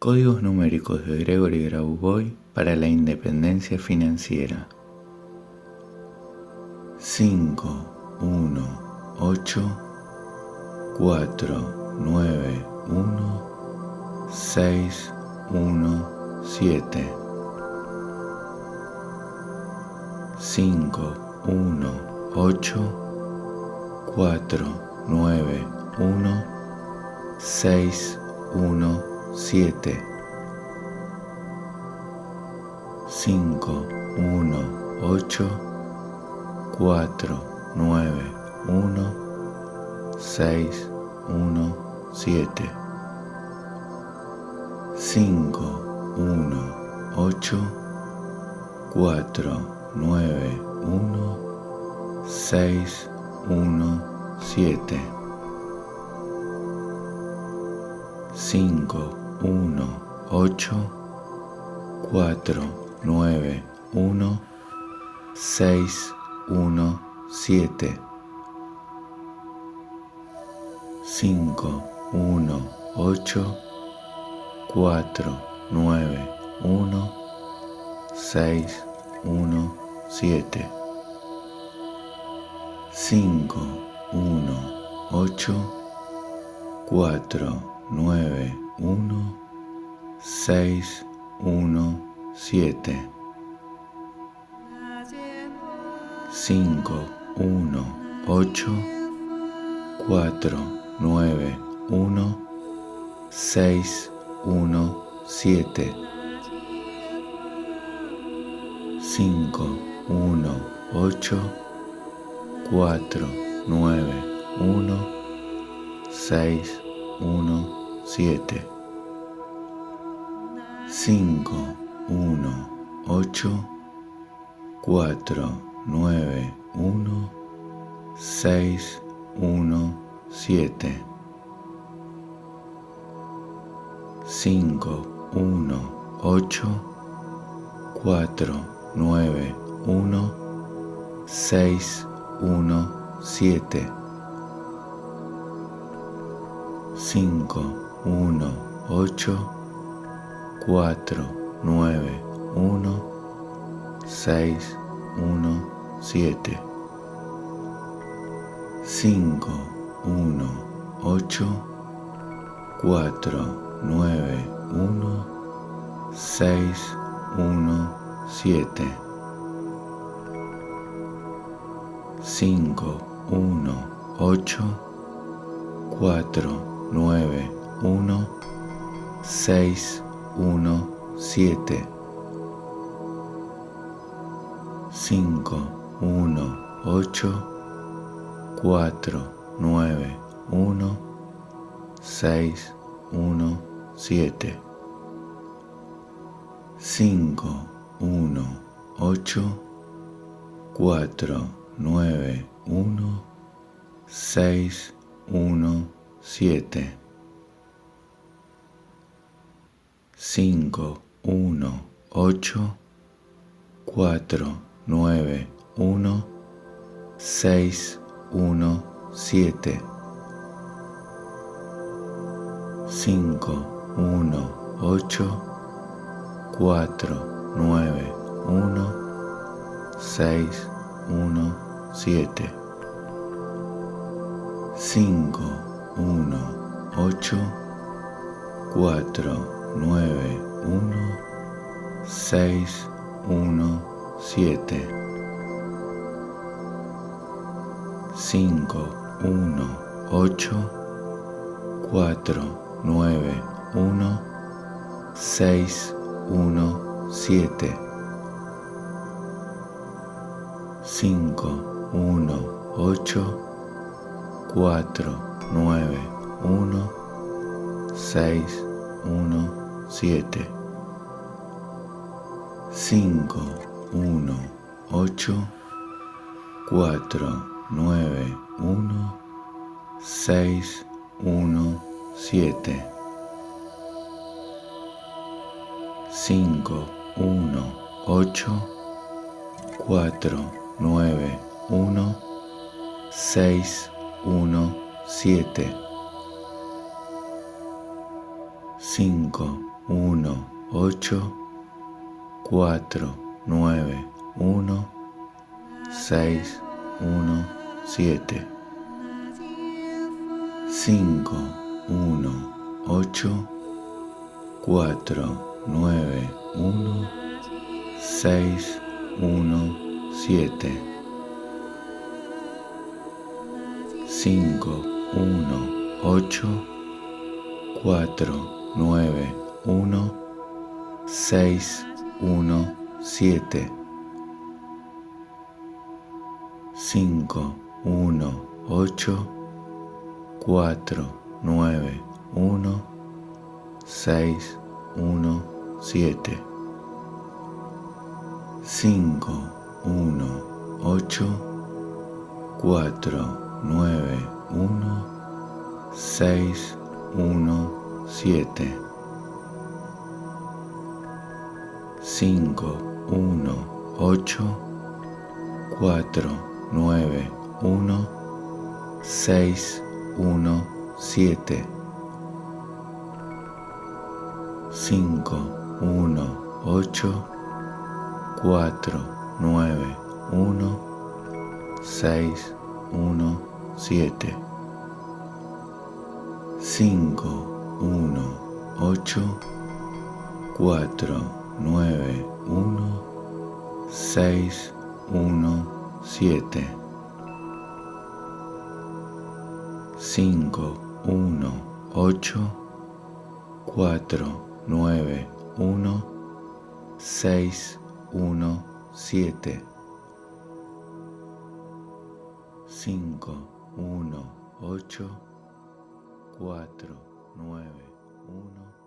Códigos numéricos de Gregory Grauboy para la independencia financiera. 5, 1, 8, 4, 9, 1, 6, 1, 7. 5, 1, 8, 4, 9, 1, 6, 1, 7 5 1 8 4 9 1 6 1 7 5 1 8 4 9 1 6 1 7 5 1, 8, 4, 9, 1, 6, 1, 7, 5, 1, 8, 4, 9, 1, 6, 1, 7, 5, 1, 8, 4, 9, 1, 6, 1, 7, 5, 1, 8, 4, 9, 1, 6, 1, 7, 5, 1, 8, 4, 9, 1, 6, 1, 7, 5, 1, 8, 4, 9, 1, 6, 1, 7, 5, 1, 8, 4, 9, 1, 6, 1, 7, 5, 1, 8, 4, 9, 1, 6, 1, 7, 5, 1, 8, 4, 9, 1, 6, 1, 7, 5, 1, 8, 4, 9, 1, 6, 1, 7, 5, 1, 8, 4, 9, 1, 6, 1, 7, 5, 1, 8, 4, 9, 1, 6, 1, 7. 5, 1, 8, 4, 9, 1, 6, 1, 7, 5, 1, 8, 4, 9, 1, 6, 1, 7, 5, 1, 8, 4, 9, 1, 6, 1, 7, 5, 1, 8, 4, 9, 1, 6, 1, 7, 5, 1, 8, 4, 9, 1, 6, 1, 7, 5, 1, 8, 4, 9, 1, 6, 1, 7, 5, 1, 8, 4, 9, 1, 6, 1, 7, 5, 1, 8, 4, 9, 1, 6, 1, 7, 5, 1, 8, 4, 9, 1, 6, 1, 7, 5, 1, 8, 4, 9, 1, 6, 1, 7, 5, 1, 8, 4, 9, 1, 6, 1, 7, 5, 1, 8, 4, 9, 1, 6, 1, 7, 5, 1, 8, 4, 9, 1, 6, 1, 7, 5, 1, 8, 4, 9, 1, 6, 1, 7, 5, 1, 8, 4, 9, 1, 6, 1, 7, 5, 1, 8, 4, 9, 1, 6, 1, 7, 5, 1, 8, 4, 9, 1.